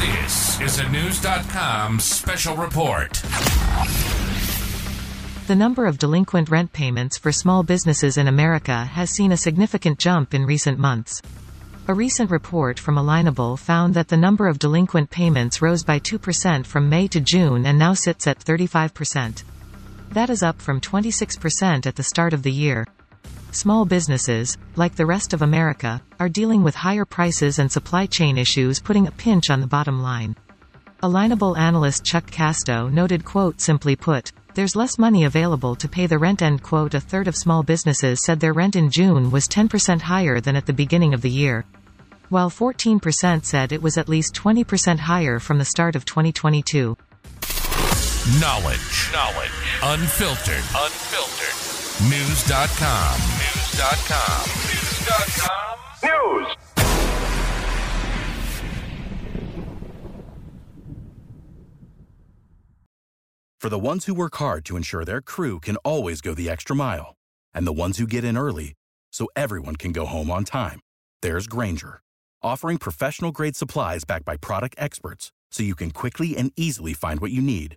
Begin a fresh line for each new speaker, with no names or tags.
This is a Knewz.com special report.
The number of delinquent rent payments for small businesses in America has seen a significant jump in recent months. A recent report from Alignable found that the number of delinquent payments rose by 2% from May to June and now sits at 35%. That is up from 26% at the start of the year. Small businesses, like the rest of America, are dealing with higher prices and supply chain issues putting a pinch on the bottom line. Alignable analyst Chuck Casto noted quote simply put, there's less money available to pay the rent end quote a third of small businesses said their rent in June was 10% higher than at the beginning of the year. While 14% said it was at least 20% higher from the start of 2022.
Knowledge. Knowledge. Unfiltered. Unfiltered. Knewz.com. Knewz.com. Knewz.com. Knewz.
For the ones who work hard to ensure their crew can always go the extra mile, and the ones who get in early so everyone can go home on time, there's Grainger, offering professional grade supplies backed by product experts so you can quickly and easily find what you need.